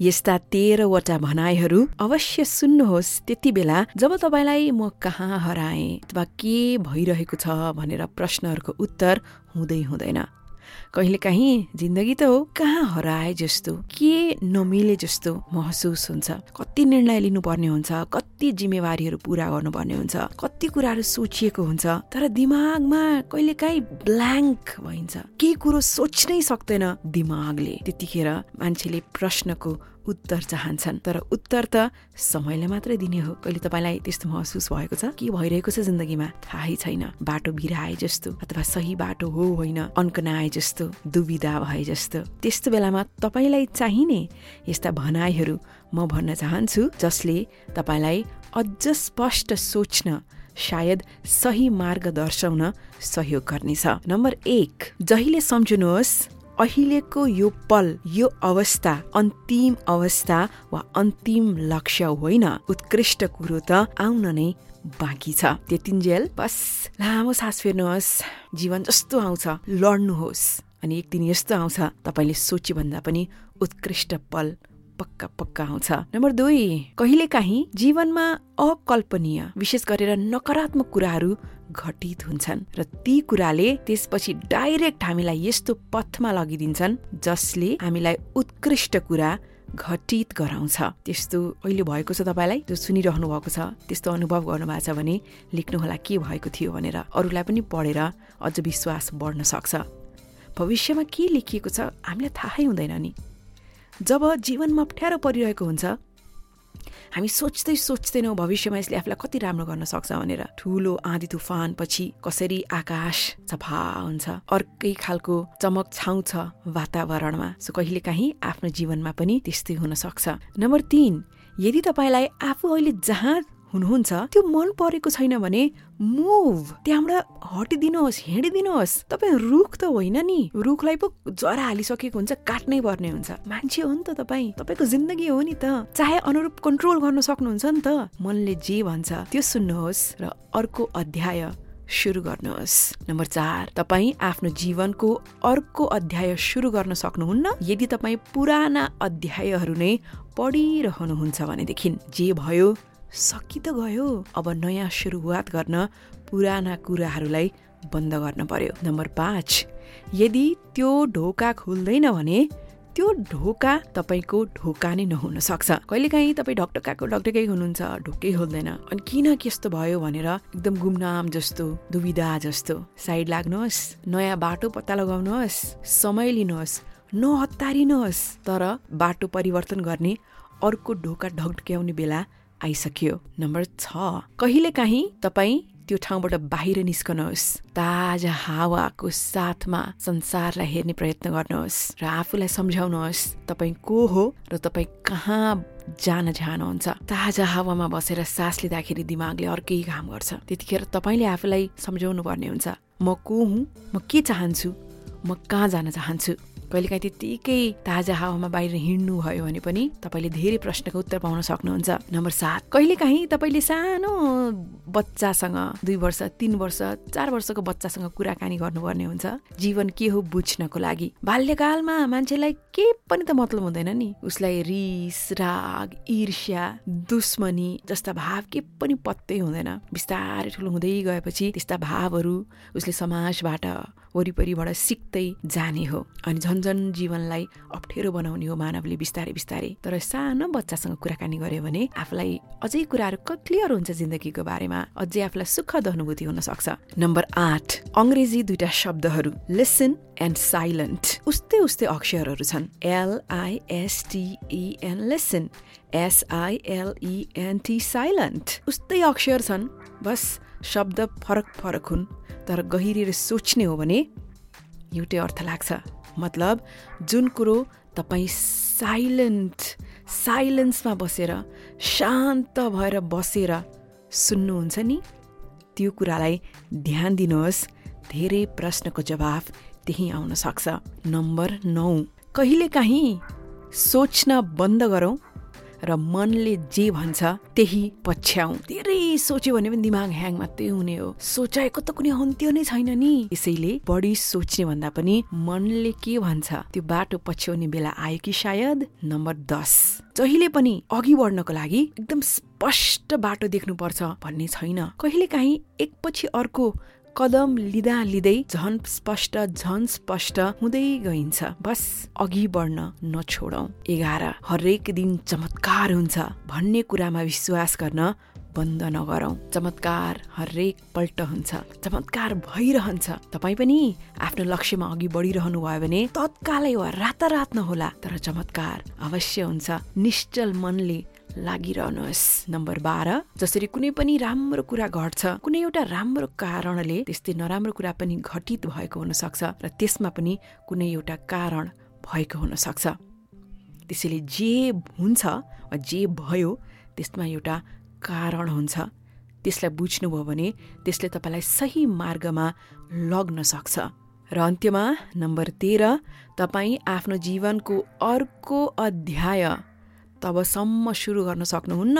यस्ता तेह्रवटा भनाइहरू अवश्य सुन्नुहोस् त्यति बेला जब तपाईँलाई म कहाँ हराएँ अथवा के भइरहेको छ भनेर प्रश्नहरूको उत्तर हुँदै हुँदैन। कहिलेकाहीँ जिन्दगी त हो कहाँ हराए जस्तो के नमिले जस्तो महसुस हुन्छ। कति निर्णय लिनुपर्ने हुन्छ कति जिम्मेवारीहरू पुरा गर्नुपर्ने हुन्छ कति कुराहरू सोचिएको हुन्छ तर दिमागमा कहिलेकाहीँ ब्ल्याङ्क भइन्छ। केही कुरो सोच्नै सक्दैन दिमागले। त्यतिखेर मान्छेले प्रश्नको उत्तर चाहन्छन्। तर उत्तर त समयले मात्रै दिने हो। कहिले तपाईँलाई त्यस्तो महसुस भएको छ? के भइरहेको छ जिन्दगीमा? थाहै छैन। बाटो बिराए जस्तो अथवा सही बाटो हो होइन? अन्कनाए जस्तो दुविधा भए जस्तो। त्यस्तो बेलामा तपाईँलाई चाहिने यस्ता भनाइहरू म भन्न चाहन्छु जसले तपाईँलाई अझ स्पष्ट सोच्न सायद सही मार्ग दर्शाउन सहयोग गर्नेछ। नम्बर एक जहिले सम्झनुहोस् अहिलेको यो पल यो अवस्था अन्तिम अवस्था वा अन्तिम लक्ष्य होइन? उत्कृष्ट कुरो त आउन नै बाँकी छ। त्यतिन्जेल बस लामो सास फेर्नुहोस्। जीवन जस्तो आउँछ। लड्नुहोस्। अनि एक दिन यस्तो आउँछ तपाईँले सोचेभन्दा पनि उत्कृष्ट पल पक्का पक्का आउँछ। नम्बर दुई कहिले काहीँ जीवनमा अकल्पनीय विशेष गरेर नकारात्मक कुराहरू घटित हुन्छन् र ती कुराले त्यसपछि डाइरेक्ट हामीलाई यस्तो पथमा लगिदिन्छन् जसले हामीलाई उत्कृष्ट कुरा घटित गराउँछ। त्यस्तो अहिले भएको छ तपाईँलाई? जो सुनिरहनु भएको छ त्यस्तो अनुभव गर्नु भएको छ भने लेख्नुहोला के भएको थियो भनेर। अरूलाई पनि पढेर अझ विश्वास बढ्न सक्छ। भविष्यमा के लेखिएको छ हामीलाई थाहै हुँदैन नि। जब जीवनमा अप्ठ्यारो परिरहेको हुन्छ हामी सोच्दै सोच्दैनौँ भविष्यमा यसले आफूलाई कति राम्रो गर्न सक्छ भनेर ठुलो आँधी तुफान पछि कसरी आकाश सफा हुन्छ अर्कै खालको चमक छाउँछ वातावरणमा। सो कहिले काहीँ आफ्नो जीवनमा पनि त्यस्तै हुन सक्छ। नम्बर तिन यदि तपाईँलाई आफू अहिले जहाँ हुनुहुन्छ त्यो मन परेको छैन भने मुभ त्यहाँबाट हटिदिनुहोस् हिँडिदिनुहोस्। तपाईँ रुख त होइन नि। रुखलाई पो जरा हालिसकेको हुन्छ काट्नै पर्ने हुन्छ। मान्छे हो नि त तपाईँ। तपाईँको जिन्दगी हो नि त। चाहे अनुरूप कन्ट्रोल गर्न सक्नुहुन्छ नि त। मनले जे भन्छ त्यो सुन्नुहोस् र अर्को अध्याय सुरु गर्नुहोस्। नम्बर चार तपाईँ आफ्नो जीवनको अर्को अध्याय सुरु गर्न सक्नुहुन्न। यदि तपाईँ पुराना अध्यायहरू नै पढिरहनुहुन्छ भनेदेखि जे भयो सकि त गयो अब नयाँ सुरुवात गर्न पुराना कुराहरूलाई बन्द गर्न पर्यो। नम्बर पाँच यदि त्यो ढोका खुल्दैन भने त्यो ढोका तपाईँको ढोका नै नहुन सक्छ। कहिलेकाहीँ तपाईँ ढकढकाएको ढकढकै हुनुहुन्छ ढोकै खोल्दैन। अनि किन त्यस्तो भयो भनेर एकदम गुमनाम जस्तो दुविधा जस्तो। साइड लाग्नुहोस् नयाँ बाटो पत्ता लगाउनुहोस् समय लिनुहोस् नहतारिनुहोस् तर बाटो परिवर्तन गर्ने अर्को ढोका ढकढक्याउने बेला आइसक्यो। नम्बर छ। कहिले काहीँ तपाईँ त्यो ठाउँबाट बाहिर निस्कनुहोस्। ताजा हावाको साथमा संसारलाई हेर्ने प्रयत्न गर्नुहोस् र आफूलाई सम्झाउनुहोस् तपाईँ को हो र तपाईँ कहाँ जान चाहनुहुन्छ। ताजा हावामा बसेर सास लिँदाखेरि दिमागले अर्कै काम गर्छ। त्यतिखेर तपाईँले आफूलाई सम्झाउनु पर्ने हुन्छ। म को हुँ? म के चाहन्छु? म कहाँ जान चाहन्छु? कहिलेकाहीँ त्यत्तिकै ताजा हावामा बाहिर हिँड्नु भयो भने पनि तपाईँले धेरै प्रश्नको उत्तर पाउन सक्नुहुन्छ। नम्बर सात कहिलेकाहीँ तपाईँले सानो बच्चासँग दुई वर्ष तिन वर्ष चार वर्षको बच्चासँग कुराकानी गर्नुपर्ने हुन्छ। जीवन के हो बुझ्नको लागि? बाल्यकालमा मान्छेलाई के पनि त मतलब हुँदैन नि। उसलाई रिस राग ईर्ष्या दुश्मनी जस्ता भाव के पनि पत्तै हुँदैन। बिस्तारै ठुलो हुँदै गएपछि त्यस्ता भावहरू उसले समाजबाट वरिपरिबाट सिक्दै जाने हो। अनि झन् झन् जीवनलाई अप्ठ्यारो बनाउने हो मानवले बिस्तारै बिस्तारै। तर सानो बच्चासँग कुराकानी गर्यो भने आफूलाई अझै कुराहरू क्लियर हुन्छ जिन्दगीको बारेमा अझै आफूलाई सुखद अनुभूति हुन सक्छ नम्बर आठ अङ्ग्रेजी दुईटा शब्दहरू लिसन एन्ड साइलेन्ट उस्तै उस्तै अक्षरहरू छन्। एलआइएसटिएन लिसन एसआइएलइएनटी साइलेन्ट उस्तै अक्षर छन्। बस शब्द फरक फरक हुन्। तर गहिरेर सोच्ने हो भने एउटै अर्थ लाग्छ। मतलब जुन कुरो तपाईँ साइलेन्ट साइलेन्समा बसेर शान्त भएर बसेर सुन्नुहुन्छ नि त्यो कुरालाई ध्यान दिनुहोस्। धेरै प्रश्नको जवाफ त्यही आउन सक्छ। नम्बर नौ। कहिले काहीँ सोच्न बन्द गरौँ। र मनले जे भन्छ त्यही पछ्याउ। धेरै सोच्यो भने पनि दिमाग ह्याङ मात्रै हुने हो। सोचाएको त कुनै अन्त्य नै छैन नि। यसैले बढी सोच्ने भन्दा पनि मनले के भन्छ त्यो बाटो पछ्याउने बेला आयो कि सायद नम्बर दस। जहिले पनि अघि बढ्नको लागि एकदम स्पष्ट बाटो देख्नुपर्छ भन्ने छैन। कहिले काहीँ एकपछि अर्को कदम लिँदा लिँदै झन स्पष्ट झन स्पष्ट हुँदै गइन्छ। बस अघि बढ्न नछोडौ। एघार हरेक दिन चमत्कार हुन्छ भन्ने कुरामा विश्वास गर्न बन्द नगरौँ। चमत्कार हरेक पल्ट हुन्छ। चमत्कार भइरहन्छ। तपाईँ पनि आफ्नो लक्ष्यमा अघि बढिरहनु भयो भने तत्कालै वा रातारात नहोला तर चमत्कार अवश्य हुन्छ। निश्चल मनले लागिरहनुहोस् नम्बर बाह्र। जसरी कुनै पनि राम्रो कुरा घट्छ कुनै एउटा राम्रो कारणले त्यस्तै नराम्रो कुरा पनि घटित भएको हुन सक्छ र त्यसमा पनि कुनै एउटा कारण भएको हुन सक्छ त्यसैले जे हुन्छ वा जे भयो त्यसमा एउटा कारण हुन्छ। त्यसलाई बुझ्नुभयो भने त्यसले तपाईँलाई सही मार्गमा लग्न सक्छ। र अन्त्यमा नम्बर तेह्र तपाईँ आफ्नो जीवनको अर्को अध्याय तबसम्म सुरु गर्न सक्नुहुन्न।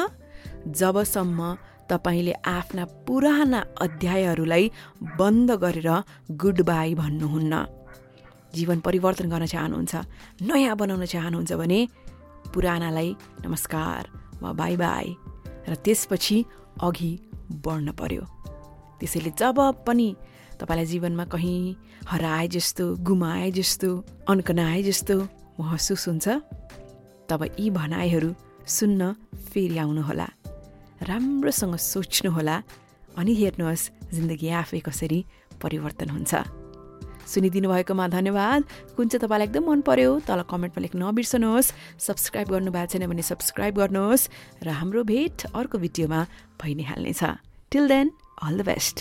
जबसम्म तपाईँले आफ्ना पुराना अध्यायहरूलाई बन्द गरेर गुड बाई भन्नुहुन्न। जीवन परिवर्तन गर्न चाहनुहुन्छ नयाँ बनाउन चाहनुहुन्छ भने पुरानालाई नमस्कार वा बाई बाई र त्यसपछि अघि बढ्न पर्यो। त्यसैले जब पनि तपाईँलाई जीवनमा कहीँ हराए जस्तो गुमाए जस्तो अन्कनाए जस्तो महसुस हुन्छ तब यी भनाइहरू सुन्न फेरि आउनुहोला। राम्रोसँग सोच्नुहोला अनि हेर्नुहोस् जिन्दगी आफै कसरी परिवर्तन हुन्छ। सुनिदिनु भएकोमा धन्यवाद। कुन चाहिँ तपाईँलाई एकदम मन पर्यो तल कमेन्टमा लेख्न नबिर्सनुहोस्। सब्सक्राइब गर्नु भएको छैन भने सब्सक्राइब गर्नुहोस् र हाम्रो भेट अर्को भिडियोमा भइ नै हाल्नेछ। Till then all the best